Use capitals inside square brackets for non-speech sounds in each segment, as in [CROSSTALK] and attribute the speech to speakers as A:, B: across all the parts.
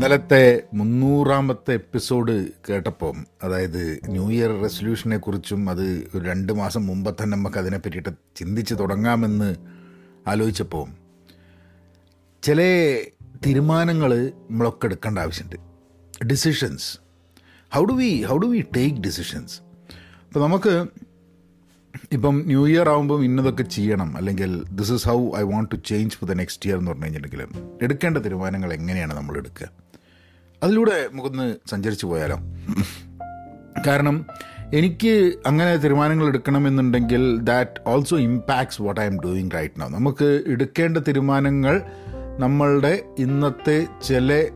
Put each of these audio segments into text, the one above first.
A: ഇന്നലത്തെ മുന്നൂറാമത്തെ എപ്പിസോഡ് കേട്ടപ്പം അതായത് ന്യൂ ഇയർ റെസൊല്യൂഷനെ കുറിച്ചും അത് ഒരു രണ്ട് മാസം മുമ്പ് തന്നെ നമുക്ക് അതിനെ പറ്റിയിട്ട് ചിന്തിച്ച് തുടങ്ങാമെന്ന് ആലോചിച്ചപ്പോൾ ചില തീരുമാനങ്ങൾ നമ്മളൊക്കെ എടുക്കേണ്ട ആവശ്യമുണ്ട് decisions how do we how do we take decisions അപ്പോൾ നമുക്ക് ഇപ്പം ന്യൂ ഇയർ ആകുമ്പം ഇന്നതൊക്കെ ചെയ്യണം. അല്ലെങ്കിൽ this is how I want to change for the next year എന്ന് പറഞ്ഞു കഴിഞ്ഞിട്ടുണ്ടെങ്കിൽ എടുക്കേണ്ട തീരുമാനങ്ങൾ എങ്ങനെയാണ് നമ്മൾ എടുക്കുക? അതിലൂടെ നമുക്കൊന്ന് സഞ്ചരിച്ചു പോയാലോ? കാരണം എനിക്ക് അങ്ങനെ തീരുമാനങ്ങൾ എടുക്കണമെന്നുണ്ടെങ്കിൽ that also impacts what I'm doing right now നമുക്ക് എടുക്കേണ്ട തീരുമാനങ്ങൾ നമ്മളുടെ ഇന്നത്തെ ചില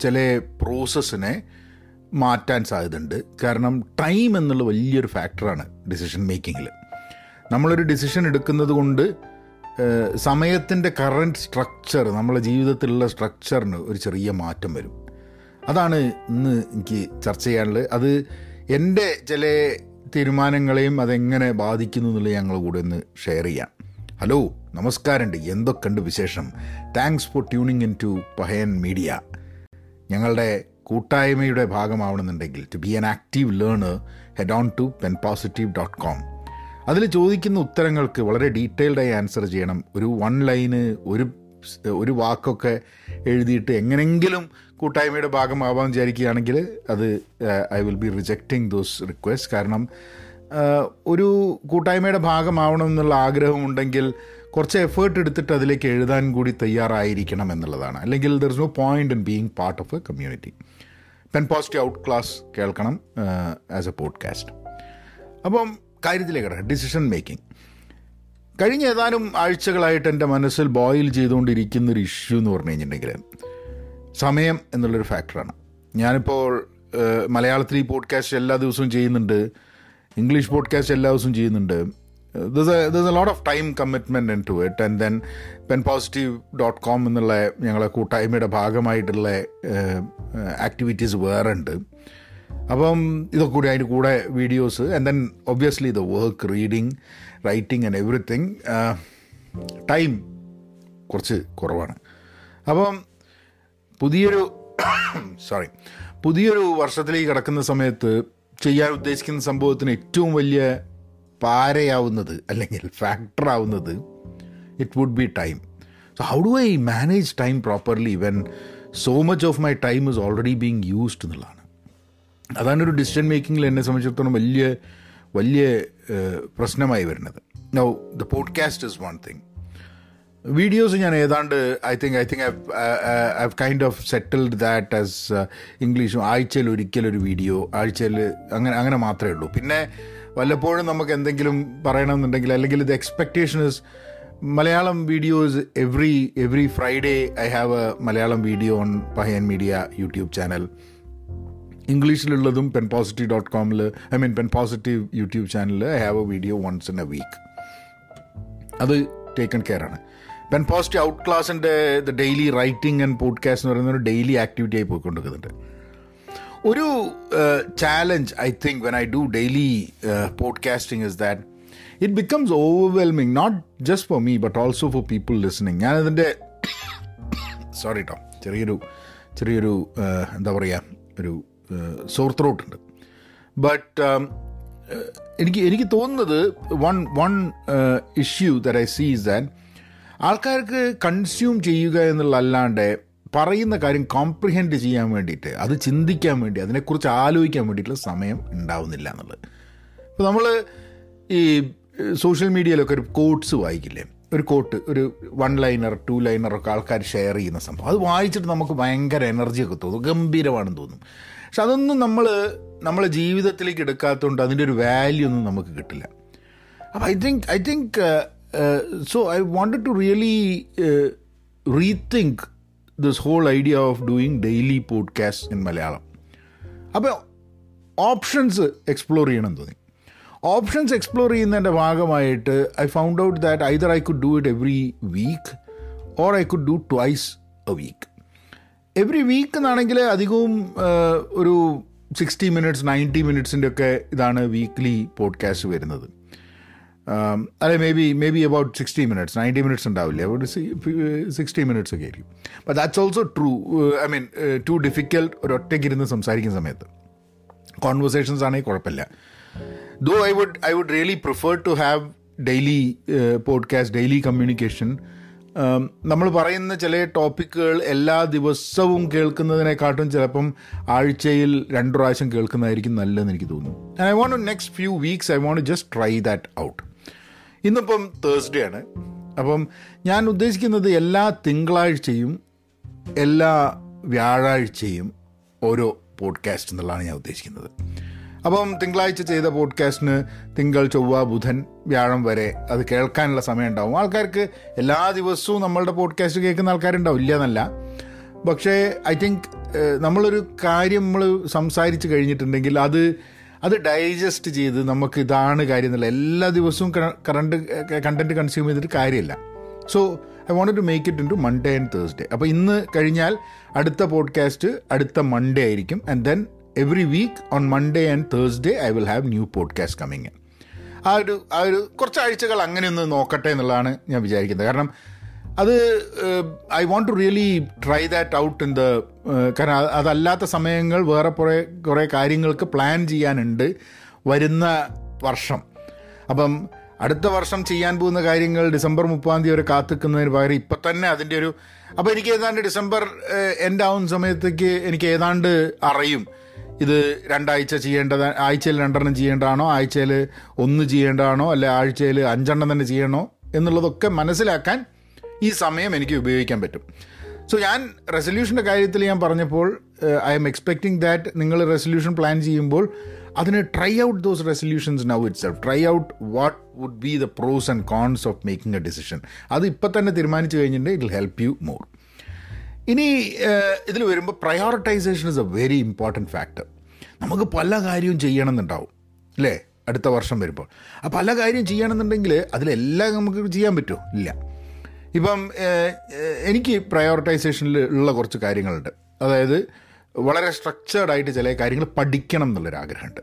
A: ചില പ്രോസസ്സിനെ മാറ്റാൻ സാധ്യതയുണ്ട്. കാരണം ടൈം എന്നുള്ള വലിയൊരു ഫാക്ടറാണ് ഡിസിഷൻ മേക്കിങ്ങിൽ നമ്മളൊരു ഡിസിഷൻ എടുക്കുന്നത് കൊണ്ട് സമയത്തിന്റെ കറന്റ് സ്ട്രക്ചർ നമ്മളെ ജീവിതത്തിലുള്ള സ്ട്രക്ചറിന് ഒരു ചെറിയ മാറ്റം വരും. അതാണ് ഇന്ന് എനിക്ക് ചർച്ച ചെയ്യാനുള്ളത്. അത് എന്റെ ചില തീരുമാനങ്ങളെയും അതെങ്ങനെ ബാധിക്കുന്നു എന്നുള്ളത് ഞങ്ങൾ കൂടെ ഒന്ന് ഷെയർ ചെയ്യാം. ഹലോ നമസ്കാരമുണ്ട് എന്തൊക്കെയുണ്ട് വിശേഷം? Thanks for tuning in to Pahayan media ഞങ്ങളുടെ കൂട്ടായ്മയുടെ ഭാഗമാവണമെന്നുണ്ടെങ്കിൽ to be an active learner head on to pen positive dot com അതിൽ ചോദിക്കുന്ന ഉത്തരങ്ങൾക്ക് വളരെ ഡീറ്റെയിൽഡായി ആൻസർ ചെയ്യണം. ഒരു വൺ ലൈന് ഒരു ഒരു വാക്കൊക്കെ എഴുതിയിട്ട് എങ്ങനെങ്കിലും കൂട്ടായ്മയുടെ ഭാഗമാവാൻ വിചാരിക്കുകയാണെങ്കിൽ അത് I will be rejecting those request. കാരണം ഒരു കൂട്ടായ്മയുടെ ഭാഗമാവണം എന്നുള്ള ആഗ്രഹമുണ്ടെങ്കിൽ കുറച്ച് എഫേർട്ട് എടുത്തിട്ട് അതിലേക്ക് എഴുതാൻ കൂടി തയ്യാറായിരിക്കണം എന്നുള്ളതാണ്. അല്ലെങ്കിൽ there is no point in being part of a community pen positive out class കേൾക്കണം ആസ് എ പോഡ്കാസ്റ്റ് അപ്പം കാര്യത്തിലേക്ക് കിടക്കാം ഡിസിഷൻ മേക്കിംഗ് കഴിഞ്ഞ ഏതാനും ആഴ്ചകളായിട്ട് എന്റെ മനസ്സിൽ ബോയിൽ ചെയ്തുകൊണ്ടിരിക്കുന്ന ഒരു ഇഷ്യൂ എന്ന് പറഞ്ഞു കഴിഞ്ഞിട്ടുണ്ടെങ്കിൽ സമയം എന്നുള്ളൊരു ഫാക്ടറാണ് ഞാനിപ്പോൾ മലയാളത്തിൽ ഈ പോഡ്കാസ്റ്റ് എല്ലാ ദിവസവും ചെയ്യുന്നുണ്ട്. ഇംഗ്ലീഷ് പോഡ്കാസ്റ്റ് എല്ലാ ദിവസവും ചെയ്യുന്നുണ്ട്. That's a lot of time commitment into it and then pen positive dot com എന്നുള്ള ഞങ്ങളെ കൂട്ടായ്മയുടെ ഭാഗമായിട്ടുള്ള ആക്ടിവിറ്റീസ് വേറെ ഉണ്ട്. അപ്പം ഇതൊക്കെ കൂടി അതിന്റെ കൂടെ videos and then obviously the work reading writing and everything time കുറച്ച് കുറവാണ്. അപ്പം പുതിയൊരു സോറി പുതിയൊരു വർഷത്തിലേക്ക് കിടക്കുന്ന സമയത്ത് ചെയ്യാൻ ഉദ്ദേശിക്കുന്ന സംഭവത്തിന് ഏറ്റവും വലിയ പാരയാവുന്നത് അല്ലെങ്കിൽ ഫാക്ടറാവുന്നത് it would be time so how do I manage time properly when so much of my time is already being used എന്നുള്ളതാണ്? അതാണ് ഒരു ഡിസിഷൻ മേക്കിങ്ങിൽ എന്നെ സംബന്ധിച്ചിടത്തോളം വലിയ വലിയ പ്രശ്നമായി വരുന്നത്. Now the podcast is one thing videos ഞാൻ ഏതാണ്ട് I think I think I kind of settled that as ഇംഗ്ലീഷും ആഴ്ചയിൽ ഒരിക്കലൊരു വീഡിയോ ആഴ്ചയിൽ അങ്ങനെ അങ്ങനെ മാത്രമേ ഉള്ളൂ. പിന്നെ വല്ലപ്പോഴും നമുക്ക് എന്തെങ്കിലും പറയണമെന്നുണ്ടെങ്കിൽ അല്ലെങ്കിൽ ഇത് expectation is Malayalam videos every every Friday I have a Malayalam video on Pahayan media YouTube channel ഇംഗ്ലീഷിലുള്ളതും pen positive dot കോമിൽ I mean pen positive YouTube ചാനലിൽ I have a video once in a week അത് taken care ആണ്. Pen positive out ക്ലാസിന്റെ the daily writing and podcast എന്ന് പറയുന്ന ഒരു daily activity ആയി പോയിക്കൊണ്ടിരിക്കുന്നുണ്ട്. ഒരു challenge I think when I do daily podcasting is that it becomes overwhelming not just for me but also for people listening ഞാനതിന്റെ sorry കേട്ടോ ചെറിയൊരു ചെറിയൊരു എന്താ പറയുക ഒരു സോർ ത്രോട്ട് ഉണ്ട് ബട്ട് എനിക്ക് എനിക്ക് തോന്നുന്നത് one one issue that I sees that ആൾക്കാർക്ക് കൺസ്യൂം ചെയ്യുക എന്നുള്ളതല്ലാണ്ട് പറയുന്ന കാര്യം കോംപ്രിഹെൻഡ് ചെയ്യാൻ വേണ്ടിയിട്ട് അത് ചിന്തിക്കാൻ വേണ്ടി അതിനെക്കുറിച്ച് ആലോചിക്കാൻ വേണ്ടിയിട്ടുള്ള സമയം ഉണ്ടാവുന്നില്ല എന്നുള്ളത്. ഇപ്പോൾ നമ്മൾ ഈ സോഷ്യൽ മീഡിയയിലൊക്കെ ഒരു കോട്ട്സ് വായിക്കില്ലേ? ഒരു കോട്ട് ഒരു വൺ ലൈനർ ടു ലൈനർ ഒക്കെ ആൾക്കാർ ഷെയർ ചെയ്യുന്ന സംഭവം. അത് വായിച്ചിട്ട് നമുക്ക് ഭയങ്കര എനർജിയൊക്കെ തോന്നും ഗംഭീരമാണെന്ന് തോന്നും. പക്ഷെ അതൊന്നും നമ്മൾ നമ്മളെ ജീവിതത്തിലേക്ക് എടുക്കാത്തതുകൊണ്ട് അതിന്റെ ഒരു വാല്യൂ ഒന്നും നമുക്ക് കിട്ടില്ല. അപ്പോൾ I think I think so I wanted to really rethink this whole idea of doing daily podcast in Malayalam അപ്പോൾ ഓപ്ഷൻസ് എക്സ്പ്ലോർ ചെയ്യണം തോന്നി. ഓപ്ഷൻസ് എക്സ്പ്ലോർ ചെയ്യുന്നതിന്റെ ഭാഗമായിട്ട് I found out that either I could do it every week or I could do twice a week every week എന്നാണെങ്കിൽ അധികവും ഒരു sixty minutes ninety മിനിറ്റ്സിന്റെ ഒക്കെ ഇതാണ് വീക്ക്ലി പോഡ്കാസ്റ്റ് വരുന്നത്. അല്ലെ maybe maybe about sixty minutes ninety minutes ഉണ്ടാവില്ല about sixty minutes ഒക്കെ ആയിരിക്കും. അപ്പം that's also true I mean too difficult ഒരൊറ്റയ്ക്കിരുന്ന് സംസാരിക്കുന്ന സമയത്ത്. കോൺവെർസേഷൻസ് ആണെങ്കിൽ കുഴപ്പമില്ല. Though I would I would really prefer to have daily podcast daily communication നമ്മൾ പറയുന്ന ചില ടോപ്പിക്കുകൾ എല്ലാ ദിവസവും കേൾക്കുന്നതിനെക്കാട്ടും ചിലപ്പം ആഴ്ചയിൽ രണ്ട് പ്രാവശ്യം കേൾക്കുന്നതായിരിക്കും നല്ലതെന്ന് എനിക്ക് തോന്നുന്നു. I want next few weeks I want just try that out ഇന്നിപ്പം തേഴ്സ്ഡേ ആണ്. അപ്പം ഞാൻ ഉദ്ദേശിക്കുന്നത് എല്ലാ തിങ്കളാഴ്ചയും എല്ലാ വ്യാഴാഴ്ചയും ഓരോ പോഡ്കാസ്റ്റ് എന്നുള്ളതാണ് ഞാൻ ഉദ്ദേശിക്കുന്നത്. അപ്പം തിങ്കളാഴ്ച ചെയ്ത പോഡ്കാസ്റ്റിന് തിങ്കൾ ചൊവ്വ ബുധൻ വ്യാഴം വരെ അത് കേൾക്കാനുള്ള സമയം ഉണ്ടാവും ആൾക്കാർക്ക് എല്ലാ ദിവസവും നമ്മളുടെ പോഡ്കാസ്റ്റ് കേൾക്കുന്ന ആൾക്കാരുണ്ടാവും. ഇല്ല എന്നല്ല പക്ഷേ ഐ തിങ്ക് നമ്മളൊരു കാര്യം നമ്മൾ സംസാരിച്ച് കഴിഞ്ഞിട്ടുണ്ടെങ്കിൽ അത് അത് ഡൈജസ്റ്റ് ചെയ്ത് നമുക്ക് ഇതാണ് കാര്യം എന്നല്ല എല്ലാ ദിവസവും കറണ്ട് കണ്ടന്റ് കൺസ്യൂം ചെയ്തിട്ട് കാര്യമില്ല. So I want to make it into Monday and Thursday. അപ്പോൾ ഇന്ന് കഴിഞ്ഞാൽ അടുത്ത പോഡ്കാസ്റ്റ് അടുത്ത മൺഡേ ആയിരിക്കും. And then every week on Monday and Thursday I will have new podcast coming ആ ഒരു ആ ഒരു കുറച്ച് ആഴ്ചകൾ അങ്ങനെ ഒന്ന് നോക്കട്ടെ എന്നുള്ളതാണ് ഞാൻ വിചാരിക്കുന്നത്. കാരണം അത് I want to really try that out in the കാരണം അതല്ലാത്ത സമയങ്ങൾ വേറെ കുറേ കുറേ കാര്യങ്ങൾക്ക് പ്ലാൻ ചെയ്യാനുണ്ട് വരുന്ന വർഷം. അപ്പം അടുത്ത വർഷം ചെയ്യാൻ പോകുന്ന കാര്യങ്ങൾ ഡിസംബർ മുപ്പതാം തീയതി വരെ കാത്തിക്കുന്നതിന് പകരം ഇപ്പം തന്നെ അതിന്റെ ഒരു അപ്പോൾ എനിക്ക് ഏതാണ്ട് ഡിസംബർ എന്റെ ആവുന്ന സമയത്തേക്ക് എനിക്ക് ഏതാണ്ട് അറിയും. ഇത് രണ്ടാഴ്ച ചെയ്യേണ്ടത് ആഴ്ചയിൽ രണ്ടെണ്ണം ചെയ്യേണ്ടതാണോ ആഴ്ചയിൽ ഒന്ന് ചെയ്യേണ്ടതാണോ അല്ലെ ആഴ്ചയിൽ അഞ്ചെണ്ണം തന്നെ ചെയ്യണോ എന്നുള്ളതൊക്കെ മനസ്സിലാക്കാൻ ഈ സമയം എനിക്ക് ഉപയോഗിക്കാൻ പറ്റും. സോ ഞാൻ റെസൊല്യൂഷന്റെ കാര്യത്തിൽ ഞാൻ പറഞ്ഞപ്പോൾ ഐ എം എക്സ്പെക്ടിങ് ദാറ്റ് നിങ്ങൾ റെസൊല്യൂഷൻ പ്ലാൻ ചെയ്യുമ്പോൾ അതിന് try out those resolutions now itself try out what would be the pros and cons of making a decision അത് ഇപ്പം തന്നെ തീരുമാനിച്ചു കഴിഞ്ഞിട്ടുണ്ടെങ്കിൽ ഇറ്റ് ഹെൽപ്പ് യു മോർ ഇനി ഇതിൽ വരുമ്പോൾ prioritization is a very important factor നമുക്ക് പല കാര്യവും ചെയ്യണമെന്നുണ്ടാവും അല്ലേ അടുത്ത വർഷം വരുമ്പോൾ. ആ പല കാര്യം ചെയ്യണമെന്നുണ്ടെങ്കിൽ അതിലെല്ലാം നമുക്ക് ചെയ്യാൻ പറ്റുമോ ഇല്ല. ഇപ്പം എനിക്ക് പ്രയോറിറ്റൈസേഷനിൽ ഉള്ള കുറച്ച് കാര്യങ്ങളുണ്ട്. അതായത് വളരെ സ്ട്രക്ചേർഡായിട്ട് ചില കാര്യങ്ങൾ പഠിക്കണം എന്നുള്ളൊരാഗ്രഹമുണ്ട്.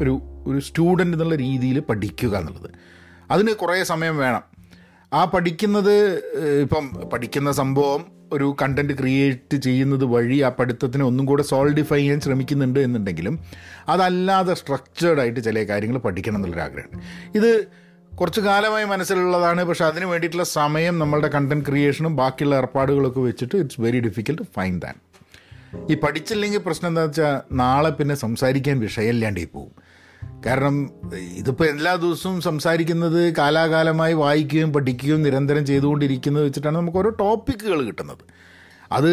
A: ഒരു ഒരു സ്റ്റുഡന്റ് എന്നുള്ള രീതിയിൽ പഠിക്കുക എന്നുള്ളത്. അതിന് കുറേ സമയം വേണം. ആ പഠിക്കുന്നത് ഇപ്പം പഠിക്കുന്ന സംഭവം ഒരു കണ്ടന്റ് ക്രിയേറ്റ് ചെയ്യുന്നത് വഴി ആ പഠിത്തത്തിനെ ഒന്നും കൂടെ സോൾഡിഫൈ ചെയ്യാൻ ശ്രമിക്കുന്നുണ്ട് എന്നുണ്ടെങ്കിലും അതല്ലാതെ സ്ട്രക്ചേർഡായിട്ട് ചില കാര്യങ്ങൾ പഠിക്കണം എന്നുള്ളൊരു ആഗ്രഹമാണ് ഇത് കുറച്ച് കാലമായി മനസ്സിലുള്ളതാണ് പക്ഷെ അതിന് വേണ്ടിയിട്ടുള്ള സമയം നമ്മളുടെ കണ്ടന്റ് ക്രിയേഷനും ബാക്കിയുള്ള ഏർപ്പാടുകളൊക്കെ വെച്ചിട്ട് it's very difficult fine than ഈ പഠിച്ചില്ലെങ്കിൽ പ്രശ്നം എന്താ വെച്ചാൽ നാളെ പിന്നെ സംസാരിക്കാൻ വിഷയമില്ലാണ്ടേ പോകും കാരണം ഇതിപ്പോൾ എല്ലാ ദിവസവും സംസാരിക്കുന്നത് കാലാകാലമായി വായിക്കുകയും പഠിക്കുകയും നിരന്തരം ചെയ്തുകൊണ്ടിരിക്കുന്നത് വെച്ചിട്ടാണ് നമുക്ക് ഓരോ ടോപ്പിക്കുകൾ കിട്ടുന്നത്. അത്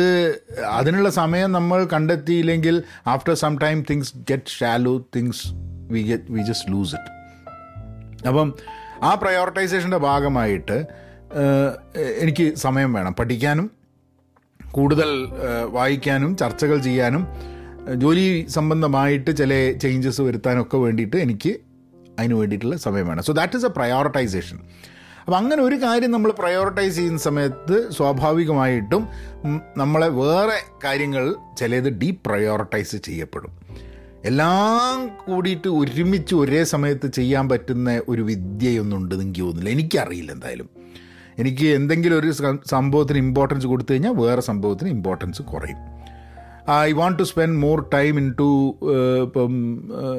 A: അതിനുള്ള സമയം നമ്മൾ കണ്ടെത്തിയില്ലെങ്കിൽ after some time things get shallow things we get we just lose it. അപ്പം ആ പ്രയോറിറ്റൈസേഷന്റെ ഭാഗമായിട്ട് എനിക്ക് സമയം വേണം പഠിക്കാനും കൂടുതൽ വായിക്കാനും ചർച്ചകൾ ചെയ്യാനും ജോലി സംബന്ധമായിട്ട് ചില ചേഞ്ചസ് വരുത്താനൊക്കെ വേണ്ടിയിട്ട് എനിക്ക് അതിന് വേണ്ടിയിട്ടുള്ള സമയം വേണം. So that is a prioritization അപ്പം അങ്ങനെ ഒരു കാര്യം നമ്മൾ പ്രയോറിറ്റൈസ് ചെയ്യുന്ന സമയത്ത് സ്വാഭാവികമായിട്ടും നമ്മളെ വേറെ കാര്യങ്ങൾ ചിലത് ഡീ പ്രയോറിറ്റൈസ് ചെയ്യപ്പെടും. എല്ലാം കൂടിയിട്ട് ഒരുമിച്ച് ഒരേ സമയത്ത് ചെയ്യാൻ പറ്റുന്ന ഒരു വിദ്യയൊന്നും എനിക്ക് തോന്നുന്നില്ല. എനിക്കറിയില്ല എന്തായാലും. എനിക്ക് എന്തെങ്കിലും ഒരു സംഭവത്തിന് ഇമ്പോർട്ടൻസ് കൊടുത്തു കഴിഞ്ഞാൽ വേറെ സംഭവത്തിന് ഇമ്പോർട്ടൻസ് കുറയും. I want to spend more time into ഇപ്പം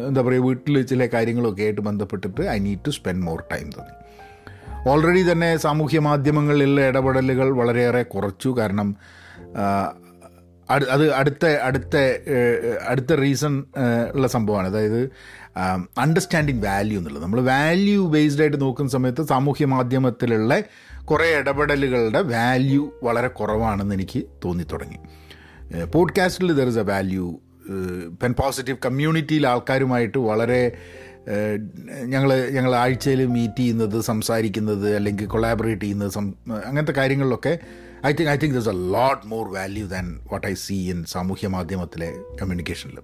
A: എന്താ പറയുക വീട്ടിൽ ചില കാര്യങ്ങളൊക്കെ ആയിട്ട് ബന്ധപ്പെട്ടിട്ട് I need to spend more time തോന്നി. ഓൾറെഡി തന്നെ സാമൂഹ്യ മാധ്യമങ്ങളിലുള്ള ഇടപെടലുകൾ വളരെയേറെ കുറച്ചു. കാരണം അത് അടുത്ത അടുത്ത അടുത്ത റീസൺ ഉള്ള സംഭവമാണ്. അതായത് അണ്ടർസ്റ്റാൻഡിങ് വാല്യൂ എന്നുള്ളത്. നമ്മൾ വാല്യൂ ബേസ്ഡ് ആയിട്ട് നോക്കുന്ന സമയത്ത് സാമൂഹ്യ മാധ്യമത്തിലുള്ള കുറേ ഇടപെടലുകളുടെ വാല്യൂ വളരെ കുറവാണെന്ന് എനിക്ക് തോന്നിത്തുടങ്ങി. പോഡ്കാസ്റ്റിൽ there is a value pen positive കമ്മ്യൂണിറ്റിയിൽ ആൾക്കാരുമായിട്ട് വളരെ ഞങ്ങൾ ഞങ്ങൾ ആഴ്ചയിൽ മീറ്റ് ചെയ്യുന്നത് സംസാരിക്കുന്നത് അല്ലെങ്കിൽ കൊളാബറേറ്റ് ചെയ്യുന്നത് അങ്ങനത്തെ കാര്യങ്ങളിലൊക്കെ I think I think that's a lot more value than what I see in സാമൂഹ്യ മാധ്യമത്തിലെ കമ്മ്യൂണിക്കേഷനിൽ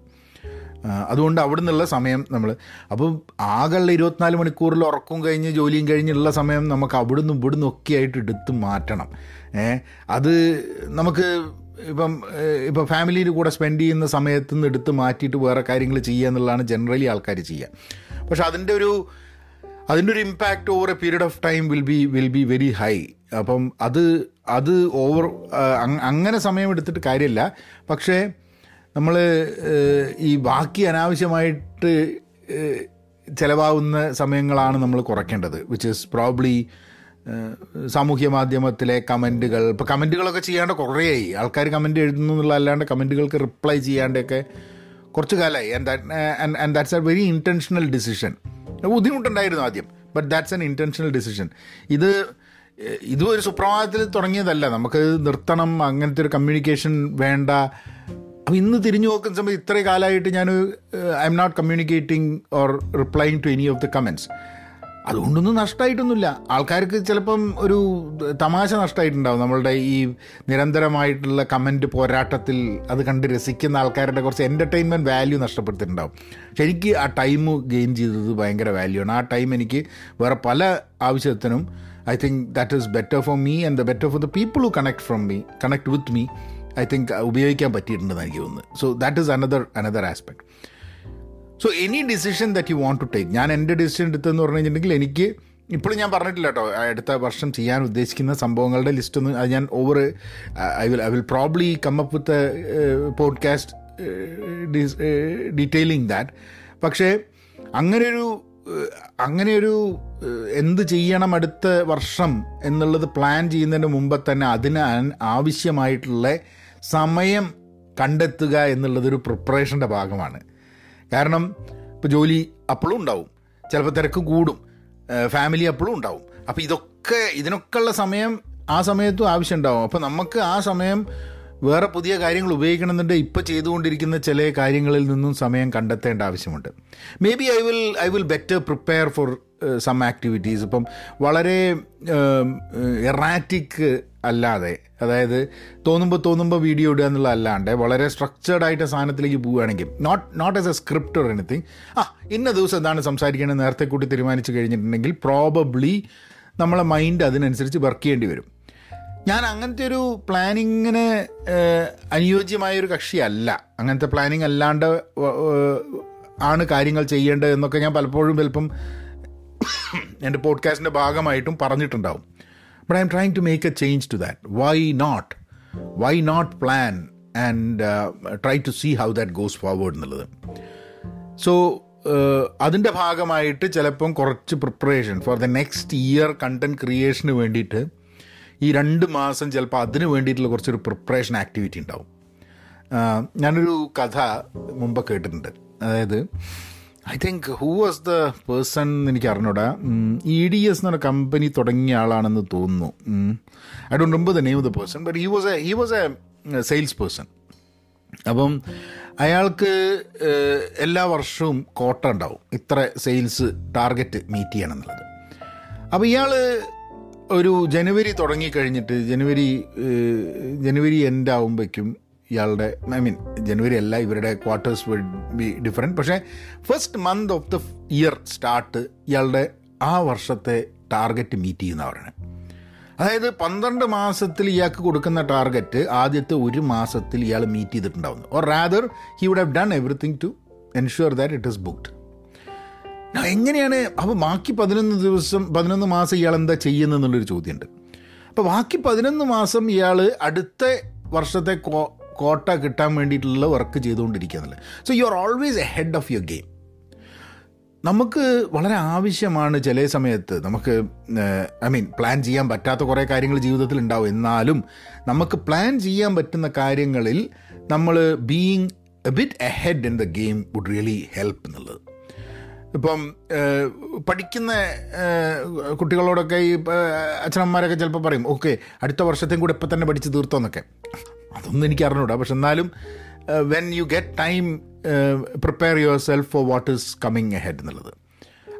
A: അതുകൊണ്ട് അവിടെ നിന്നുള്ള സമയം നമ്മൾ അപ്പോൾ ആകെയുള്ള ഇരുപത്തിനാല് മണിക്കൂറിൽ ഉറക്കും കഴിഞ്ഞ് ജോലിയും കഴിഞ്ഞുള്ള സമയം നമുക്ക് അവിടുന്ന് ഇവിടുന്ന് ഒക്കെ ആയിട്ട് എടുത്ത് മാറ്റണം. അത് നമുക്ക് ഇപ്പം ഇപ്പം ഫാമിലിയിൽ കൂടെ സ്പെൻഡ് ചെയ്യുന്ന സമയത്ത് നിന്ന് എടുത്ത് മാറ്റിയിട്ട് വേറെ കാര്യങ്ങൾ ചെയ്യുക എന്നുള്ളതാണ് ജനറലി ആൾക്കാർ ചെയ്യുക. പക്ഷെ അതിന്റെ ഒരു അതിന്റെ ഒരു impact over a period of time will be will be very high അപ്പം അത് അത് ഓവർ അങ്ങനെ സമയം എടുത്തിട്ട് കാര്യമില്ല പക്ഷേ നമ്മൾ ഈ ബാക്കി അനാവശ്യമായിട്ട് ചിലവാകുന്ന സമയങ്ങളാണ് നമ്മൾ കുറയ്ക്കേണ്ടത് വിച്ച് ഇസ് പ്രോബ്ലി സാമൂഹ്യ മാധ്യമത്തിലെ കമന്റുകൾ ഇപ്പോൾ കമന്റുകളൊക്കെ ചെയ്യാണ്ട് കുറേയായി. ആൾക്കാർ കമന്റ് എഴുതുന്നു എന്നുള്ള അല്ലാണ്ട് കമന്റുകൾക്ക് റിപ്ലൈ ചെയ്യാണ്ടൊക്കെ കുറച്ച് കാലമായി. And that and that's a very intentional decision ബുദ്ധിമുട്ടുണ്ടായിരുന്നു ആദ്യം. But that's an intentional decision ഇത് ഇതും ഒരു സുപ്രഭാതത്തിൽ തുടങ്ങിയതല്ല. നമുക്ക് നിർത്തണം അങ്ങനത്തെ ഒരു കമ്മ്യൂണിക്കേഷൻ വേണ്ട. അപ്പം ഇന്ന് തിരിഞ്ഞു നോക്കുന്ന സമയത്ത് ഇത്രയും കാലമായിട്ട് ഞാൻ I'm not communicating or replying to any of the comments അതുകൊണ്ടൊന്നും നഷ്ടമായിട്ടൊന്നുമില്ല ആൾക്കാർക്ക് ചിലപ്പം ഒരു തമാശ നഷ്ടമായിട്ടുണ്ടാവും നമ്മളുടെ ഈ നിരന്തരമായിട്ടുള്ള കമന്റ് പോരാട്ടത്തിൽ അത് കണ്ട് രസിക്കുന്ന ആൾക്കാരുടെ കുറച്ച് എന്റർടൈൻമെന്റ് വാല്യൂ നഷ്ടപ്പെടുത്തിയിട്ടുണ്ടാവും. ശരിക്ക് ആ ടൈം ഗെയിൻ ചെയ്തത് ഭയങ്കര വാല്യൂ ആണ്. ആ ടൈം എനിക്ക് വേറെ പല ആവശ്യത്തിനും I think that is better for me and the better for the people who connect from me connect with me I think ഉപയോഗിക്കാൻ പറ്റിയിട്ടുണ്ടെന്ന് എനിക്ക് തോന്നുന്നത് so that is another another aspect so any decision that you want to take ഞാൻ എന്റെ decision എടുത്തെന്ന് പറഞ്ഞു കഴിഞ്ഞിട്ടുണ്ടെങ്കിൽ എനിക്ക് ഇപ്പോഴും ഞാൻ പറഞ്ഞിട്ടില്ല കേട്ടോ അടുത്ത വർഷം ചെയ്യാൻ ഉദ്ദേശിക്കുന്ന സംഭവങ്ങളുടെ ലിസ്റ്റ് ഒന്ന് അത് ഞാൻ over I will I will probably come up with podcast detailing that പക്ഷേ അങ്ങനെയൊരു അങ്ങനെയൊരു എന്ത് ചെയ്യണം അടുത്ത വർഷം എന്നുള്ളത് പ്ലാൻ ചെയ്യുന്നതിന് മുമ്പ് തന്നെ അതിന് ആവശ്യമായിട്ടുള്ള സമയം കണ്ടെത്തുക എന്നുള്ളതൊരു പ്രിപ്പറേഷന്റെ ഭാഗമാണ്. കാരണം ഇപ്പോൾ ജോലി അപ്പോഴും ഉണ്ടാവും. ചിലപ്പോൾ തിരക്ക് കൂടും. ഫാമിലി അപ്പോഴും ഉണ്ടാവും. അപ്പോൾ ഇതൊക്കെ ഇതിനൊക്കെയുള്ള സമയം ആ സമയത്തും ആവശ്യമുണ്ടാവും. അപ്പോൾ നമുക്ക് ആ സമയം വേറെ പുതിയ കാര്യങ്ങൾ ഉപയോഗിക്കണമെന്നുണ്ടെങ്കിൽ ഇപ്പോൾ ചെയ്തുകൊണ്ടിരിക്കുന്ന ചില കാര്യങ്ങളിൽ നിന്നും സമയം കണ്ടെത്തേണ്ട ആവശ്യമുണ്ട്. Maybe I will I will better prepare for some activities ഇപ്പം വളരെ എറാറ്റിക് അല്ലാതെ അതായത് തോന്നുമ്പോൾ തോന്നുമ്പോൾ വീഡിയോ ഇടുക എന്നുള്ള അല്ലാണ്ട് വളരെ സ്ട്രക്ചേർഡ് ആയിട്ട് സാധനത്തിലേക്ക് പോവുകയാണെങ്കിൽ not not as a script or anything ആ ഇന്ന ദിവസം എന്താണ് സംസാരിക്കേണ്ടത് നേരത്തെ കൂട്ടി തീരുമാനിച്ചു കഴിഞ്ഞിട്ടുണ്ടെങ്കിൽ പ്രോബബ്ലി നമ്മളെ മൈൻഡ് അതിനനുസരിച്ച് വർക്ക് ചെയ്യേണ്ടി വരും. ഞാൻ അങ്ങനത്തെ ഒരു പ്ലാനിങ്ങിന് അനുയോജ്യമായൊരു കക്ഷിയല്ല. അങ്ങനത്തെ പ്ലാനിങ് അല്ലാണ്ട് ആണ് കാര്യങ്ങൾ ചെയ്യേണ്ടത് എന്നൊക്കെ ഞാൻ പലപ്പോഴും ചിലപ്പം [COUGHS] എന്റെ പോഡ്കാസ്റ്റിന്റെ ഭാഗമായിട്ടും പറഞ്ഞിട്ടുണ്ടാവും. But I'm trying to make a change to that why not why not plan and try to see how that goes forward എന്നുള്ളത്. സോ അതിന്റെ ഭാഗമായിട്ട് ചിലപ്പം കുറച്ച് preparation for the next year content ക്രിയേഷന് വേണ്ടിയിട്ട് ഈ രണ്ട് മാസം ചിലപ്പോൾ അതിന് വേണ്ടിയിട്ടുള്ള കുറച്ചൊരു പ്രിപ്പറേഷൻ ആക്ടിവിറ്റി ഉണ്ടാവും. ആ, ഞാനൊരു കഥ മുമ്പ് കേട്ടിട്ടുണ്ട്. അതായത് I think who was the person എനിക്ക് അറിഞ്ഞൂടാ. ഇ ഡി എസ് എന്ന് പറഞ്ഞ കമ്പനി തുടങ്ങിയ ആളാണെന്ന് തോന്നുന്നു. I don't remember the name of the person but he was a he was a sales person അപ്പം അയാൾക്ക് എല്ലാ വർഷവും കോട്ട ഉണ്ടാവും. ഇത്ര സെയിൽസ് ടാർഗറ്റ് മീറ്റ് ചെയ്യണം എന്നുള്ളത് അപ്പോൾ ഇയാൾ ഒരു ജനുവരി തുടങ്ങിക്കഴിഞ്ഞിട്ട് ജനുവരി ജനുവരി എൻഡ് ആകുമ്പോഴേക്കും ഇയാളുടെ ഐ മീൻ ജനുവരി അല്ല ഇവരുടെ ക്വാർട്ടേഴ്സ് വിൽ ബി ഡിഫറെന്റ് പക്ഷേ first month of the year start ഇയാളുടെ ആ വർഷത്തെ ടാർഗറ്റ് മീറ്റ് ചെയ്യുന്ന പറയുന്നത് അതായത് പന്ത്രണ്ട് മാസത്തിൽ ഇയാൾക്ക് കൊടുക്കുന്ന ടാർഗറ്റ് ആദ്യത്തെ ഒരു മാസത്തിൽ ഇയാൾ meet ചെയ്തിട്ടുണ്ടാവുന്നു. Or rather he would have done everything to ensure that it is booked എങ്ങനെയാണ് അപ്പോൾ ബാക്കി പതിനൊന്ന് ദിവസം പതിനൊന്ന് മാസം ഇയാൾ എന്താ ചെയ്യുന്നത് ചെയ്യുന്നതെന്നുള്ളൊരു ചോദ്യമുണ്ട്. അപ്പോൾ ബാക്കി പതിനൊന്ന് മാസം ഇയാൾ അടുത്ത വർഷത്തെ കോട്ട കിട്ടാൻ വേണ്ടിയിട്ടുള്ള വർക്ക് ചെയ്തുകൊണ്ടിരിക്കുക എന്നുള്ളത് so you are always ahead of your game നമുക്ക് വളരെ ആവശ്യമാണ് ചില സമയത്ത് നമുക്ക് ഐ മീൻ പ്ലാൻ ചെയ്യാൻ പറ്റാത്ത കുറേ കാര്യങ്ങൾ ജീവിതത്തിൽ ഉണ്ടാവും. എന്നാലും നമുക്ക് പ്ലാൻ ചെയ്യാൻ പറ്റുന്ന കാര്യങ്ങളിൽ നമ്മൾ being a bit ahead in the game would really help എന്നുള്ളത്. ഇപ്പം പഠിക്കുന്ന കുട്ടികളോടൊക്കെ ഈ അച്ഛനമ്മമാരൊക്കെ ചിലപ്പോൾ പറയും ഓക്കെ അടുത്ത വർഷത്തെയും കൂടെ ഇപ്പം തന്നെ പഠിച്ച് തീർത്തോന്നൊക്കെ അതൊന്നും എനിക്ക് അറിഞ്ഞൂടാ. പക്ഷെ എന്നാലും when you get time prepare yourself for what is coming ahead എന്നുള്ളത്.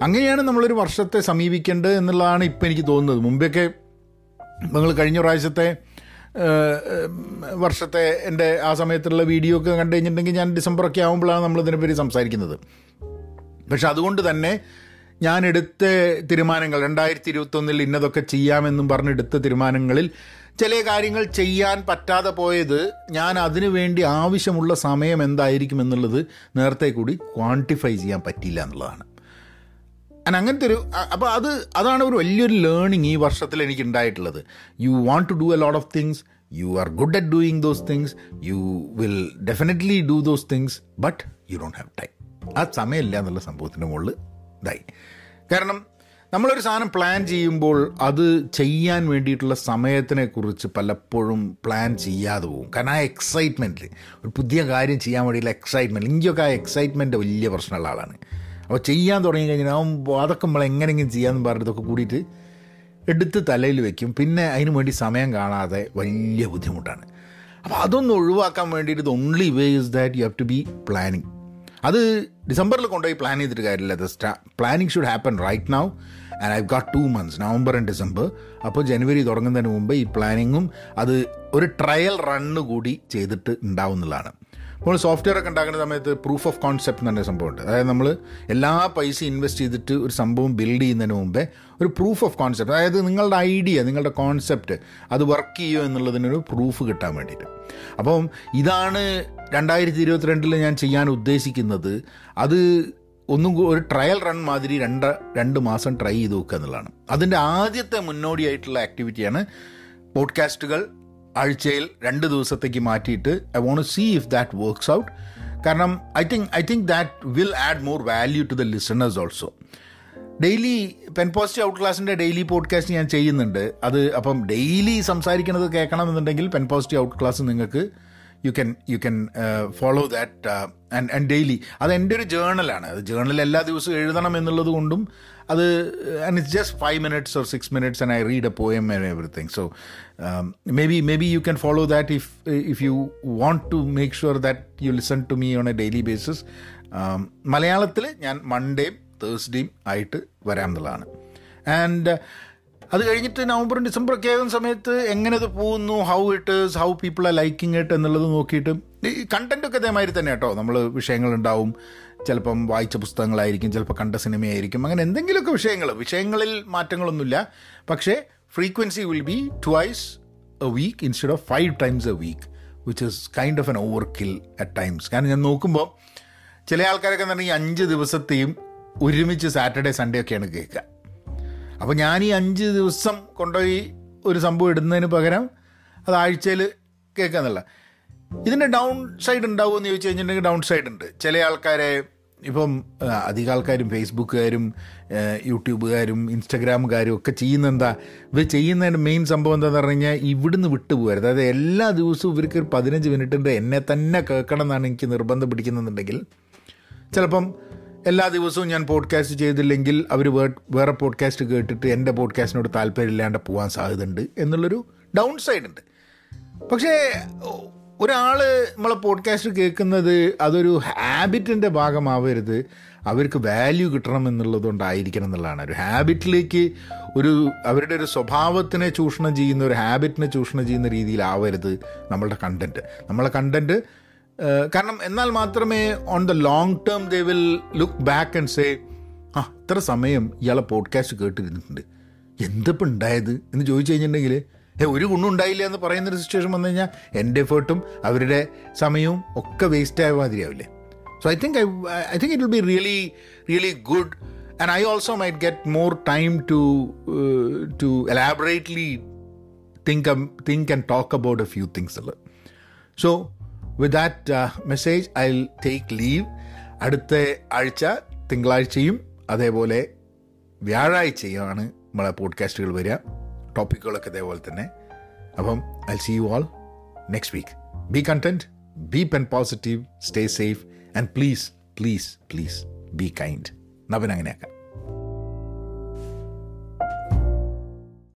A: അങ്ങനെയാണ് നമ്മളൊരു വർഷത്തെ സമീപിക്കേണ്ടത് എന്നുള്ളതാണ് ഇപ്പം എനിക്ക് തോന്നുന്നത്. മുമ്പൊക്കെ നിങ്ങൾ കഴിഞ്ഞ പ്രാവശ്യത്തെ വർഷത്തെ എന്റെ ആ സമയത്തുള്ള വീഡിയോ ഒക്കെ കണ്ടു കഴിഞ്ഞിട്ടുണ്ടെങ്കിൽ ഞാൻ ഡിസംബറൊക്കെ ആകുമ്പോഴാണ് നമ്മൾ ഇതിനെപ്പറ്റി സംസാരിക്കുന്നത്. പക്ഷെ അതുകൊണ്ട് തന്നെ ഞാൻ എടുത്ത തീരുമാനങ്ങൾ രണ്ടായിരത്തി ഇരുപത്തൊന്നിൽ ഇന്നതൊക്കെ ചെയ്യാമെന്നും പറഞ്ഞെടുത്ത തീരുമാനങ്ങളിൽ ചില കാര്യങ്ങൾ ചെയ്യാൻ പറ്റാതെ പോയത് ഞാൻ അതിനു വേണ്ടി ആവശ്യമുള്ള സമയം എന്തായിരിക്കും എന്നുള്ളത് നേരത്തെ കൂടി ക്വാണ്ടിഫൈ ചെയ്യാൻ പറ്റിയില്ല എന്നുള്ളതാണ്. ആൻഡ് അങ്ങനത്തെ ഒരു അപ്പോൾ അത് അതാണ് ഒരു വലിയൊരു ലേണിംഗ് ഈ വർഷത്തിൽ എനിക്ക് ഉണ്ടായിട്ടുള്ളത്. You want to do a lot of things you are good at doing those things you will definitely do those things but you don't have time ആ സമയമില്ല എന്നുള്ള സംഭവത്തിന്റെ മുകളിൽ ഇതായി. കാരണം നമ്മളൊരു സാധനം പ്ലാൻ ചെയ്യുമ്പോൾ അത് ചെയ്യാൻ വേണ്ടിയിട്ടുള്ള സമയത്തിനെ കുറിച്ച് പലപ്പോഴും പ്ലാൻ ചെയ്യാതെ പോകും. കാരണം ആ എക്സൈറ്റ്മെന്റിൽ ഒരു പുതിയ കാര്യം ചെയ്യാൻ വേണ്ടിയുള്ള എക്സൈറ്റ്മെന്റ് എനിക്കൊക്കെ ആ എക്സൈറ്റ്മെന്റ് വലിയ പ്രശ്നമുള്ള ആളാണ്. അപ്പോൾ ചെയ്യാൻ തുടങ്ങി കഴിഞ്ഞാൽ അതൊക്കെ നമ്മൾ എങ്ങനെയെങ്കിലും ചെയ്യാമെന്ന് പറഞ്ഞിട്ടൊക്കെ കൂടിയിട്ട് എടുത്ത് തലയിൽ വെക്കും. പിന്നെ അതിന് വേണ്ടി സമയം കാണാതെ വലിയ ബുദ്ധിമുട്ടാണ്. അപ്പോൾ അതൊന്ന് ഒഴിവാക്കാൻ വേണ്ടിയിട്ട് only way is that you have to be planning അത് ഡിസംബറിൽ കൊണ്ടുപോയി പ്ലാൻ ചെയ്തിട്ട് കാര്യമില്ല. അത് സ്റ്റാ planning should happen right now and I got two months November and December അപ്പോൾ ജനുവരി തുടങ്ങുന്നതിന് മുമ്പ് ഈ പ്ലാനിങ്ങും അത് ഒരു ട്രയൽ റണ്ണ് കൂടി ചെയ്തിട്ട് ഉണ്ടാവുന്നതാണ് നമ്മൾ സോഫ്റ്റ്വെയർ ഒക്കെ ഉണ്ടാക്കുന്ന സമയത്ത് പ്രൂഫ് ഓഫ് കോൺസെപ്റ്റ് എന്ന് പറഞ്ഞ സംഭവമുണ്ട്. അതായത് നമ്മൾ എല്ലാ പൈസ ഇൻവെസ്റ്റ് ചെയ്തിട്ട് ഒരു സംഭവം ബിൽഡ് ചെയ്യുന്നതിന് മുമ്പേ ഒരു പ്രൂഫ് ഓഫ് കോൺസെപ്റ്റ് അതായത് നിങ്ങളുടെ ഐഡിയ നിങ്ങളുടെ കോൺസെപ്റ്റ് അത് വർക്ക് ചെയ്യുമോ എന്നുള്ളതിനൊരു പ്രൂഫ് കിട്ടാൻ വേണ്ടിയിട്ട്. അപ്പം ഇതാണ് രണ്ടായിരത്തി ഇരുപത്തിരണ്ടിൽ ഞാൻ ചെയ്യാൻ ഉദ്ദേശിക്കുന്നത് അത് ഒന്നും ഒരു ട്രയൽ റൺ മാതിരി രണ്ട് രണ്ട് മാസം ട്രൈ ചെയ്ത് നോക്കുക എന്നുള്ളതാണ്. അതിന്റെ ആദ്യത്തെ മുന്നോടിയായിട്ടുള്ള ആക്ടിവിറ്റിയാണ് പോഡ്കാസ്റ്റുകൾ ആഴ്ചയിൽ രണ്ട് ദിവസത്തേക്ക് മാറ്റിയിട്ട് I won't see if that works out കാരണം I think I think that will add more value to the listeners also daily Pen Positive Out ക്ലാസ്സിന്റെ ഡെയിലി പോഡ്കാസ്റ്റ് ഞാൻ ചെയ്യുന്നുണ്ട്. അത് അപ്പം ഡെയിലി സംസാരിക്കുന്നത് കേൾക്കണം എന്നുണ്ടെങ്കിൽ പെൻ പോസിറ്റീവ് ഔട്ട് ക്ലാസ് നിങ്ങൾക്ക് you can you can follow that and and daily അത് എന്റെ ഒരു ജേണലാണ് അത് ജേണൽ എല്ലാ ദിവസവും എഴുതണം എന്നുള്ളത് കൊണ്ടും അത് and it's just five minutes or six minutes and I read a poem and everything so maybe maybe you can follow that if if you want to make sure that you listen to me on a daily basis മലയാളത്തിൽ ഞാൻ മൺഡേയും തേഴ്സ്ഡേയും ആയിട്ട് വരാം എന്നുള്ളതാണ്. And അത് കഴിഞ്ഞിട്ട് നവംബറും December ഒക്കെ ആകുന്ന സമയത്ത് എങ്ങനെ ഇത് പോകുന്നു? ഹൗ ഇട്ട് ഹൗ പീപ്പിൾ ആ ലൈക്കിങ് ഇട്ട് എന്നുള്ളത് നോക്കിയിട്ട് ഈ കണ്ടന്റ് ഒക്കെ അതേമാതിരി തന്നെ കേട്ടോ. നമ്മൾ വിഷയങ്ങളുണ്ടാവും. ചിലപ്പം വായിച്ച പുസ്തകങ്ങളായിരിക്കും ചിലപ്പോൾ കണ്ട സിനിമയായിരിക്കും. അങ്ങനെ എന്തെങ്കിലുമൊക്കെ വിഷയങ്ങൾ. വിഷയങ്ങളിൽ മാറ്റങ്ങളൊന്നുമില്ല. പക്ഷേ frequency will be twice a week instead of five times a week which is kind of an overkill at times കാരണം ഞാൻ നോക്കുമ്പോൾ ചില ആൾക്കാരൊക്കെ എന്ന് പറഞ്ഞാൽ ഈ അഞ്ച് ദിവസത്തെയും ഒരുമിച്ച് സാറ്റർഡേ സൺഡേ ഒക്കെയാണ് കേൾക്കുക. അപ്പോൾ ഞാൻ ഈ അഞ്ച് ദിവസം കൊണ്ടുപോയി ഒരു സംഭവം ഇടുന്നതിന് പകരം അത് ആഴ്ചയിൽ കേൾക്കാന്നുള്ള ഇതിന്റെ ഡൗൺ സൈഡ് ഉണ്ടാവുമെന്ന് ചോദിച്ചു കഴിഞ്ഞിട്ടുണ്ടെങ്കിൽ ഡൗൺ സൈഡ് ഉണ്ട്. ചില ആൾക്കാരെ ഇപ്പം അധികം ആൾക്കാരും ഫേസ്ബുക്കുകാരും യൂട്യൂബുകാരും ഇൻസ്റ്റഗ്രാമുകാരും ഒക്കെ ചെയ്യുന്ന എന്താ ഇവർ ചെയ്യുന്നതിന്റെ മെയിൻ സംഭവം എന്താണെന്ന് പറഞ്ഞു കഴിഞ്ഞാൽ ഇവിടുന്ന് വിട്ടുപോകരുത്. അതായത് എല്ലാ ദിവസവും ഇവർക്ക് ഒരു പതിനഞ്ച് മിനിറ്റിന്റെ എന്നെ തന്നെ കേൾക്കണം എന്നാണ് എനിക്ക് നിർബന്ധം പിടിക്കുന്നുണ്ടെങ്കിൽ ചിലപ്പം എല്ലാ ദിവസവും ഞാൻ പോഡ്കാസ്റ്റ് ചെയ്തില്ലെങ്കിൽ അവർ വേറെ പോഡ്കാസ്റ്റ് കേട്ടിട്ട് എന്റെ പോഡ്കാസ്റ്റിനോട് താല്പര്യമില്ലാണ്ട് പോകാൻ സാധ്യതയുണ്ട് എന്നുള്ളൊരു ഡൗൺ സൈഡ് ഉണ്ട്. പക്ഷേ ഒരാൾ നമ്മളെ പോഡ്കാസ്റ്റ് കേൾക്കുന്നത് അതൊരു ഹാബിറ്റിന്റെ ഭാഗമാവരുത്. അവർക്ക് വാല്യൂ കിട്ടണം എന്നുള്ളതുകൊണ്ടായിരിക്കണം എന്നുള്ളതാണ്. ഒരു ഹാബിറ്റിലേക്ക് ഒരു അവരുടെ ഒരു സ്വഭാവത്തിനെ ചൂഷണം ചെയ്യുന്ന ഒരു ഹാബിറ്റിനെ ചൂഷണം ചെയ്യുന്ന രീതിയിലാവരുത് നമ്മളുടെ കണ്ടന്റ് നമ്മളെ കണ്ടന്റ് കാരണം എന്നാൽ മാത്രമേ on the long term they will look back and say ആ ഇത്ര സമയം ഇയാളെ പോഡ്കാസ്റ്റ് കേട്ടിരുന്നിട്ടുണ്ട്. എന്തിപ്പോൾ ഉണ്ടായത് എന്ന് ചോദിച്ചു കഴിഞ്ഞിട്ടുണ്ടെങ്കിൽ ഏ ഒരു ഗുണം ഉണ്ടായില്ല എന്ന് പറയുന്നൊരു സിറ്റുവേഷൻ വന്നു കഴിഞ്ഞാൽ എന്റെ എഫേർട്ടും അവരുടെ സമയവും ഒക്കെ വേസ്റ്റ് ആയ മാതിരിയാവില്ലേ? So I think I I think it will be really really good and I also might get more time to to elaborately think think and talk about a few things ഉള്ളത് so with that message I take leave അടുത്ത ആഴ്ച തിങ്കളാഴ്ചയും അതേപോലെ വ്യാഴാഴ്ചയുമാണ് നമ്മളെ പോഡ്കാസ്റ്റുകൾ വരിക. ടോപ്പിക്കുകളൊക്കെ ഇതേപോലെ തന്നെ. അപ്പം I see you all next week be content be Pen Positive stay safe and please please please be kind നവൻ അങ്ങനെയാക്കാം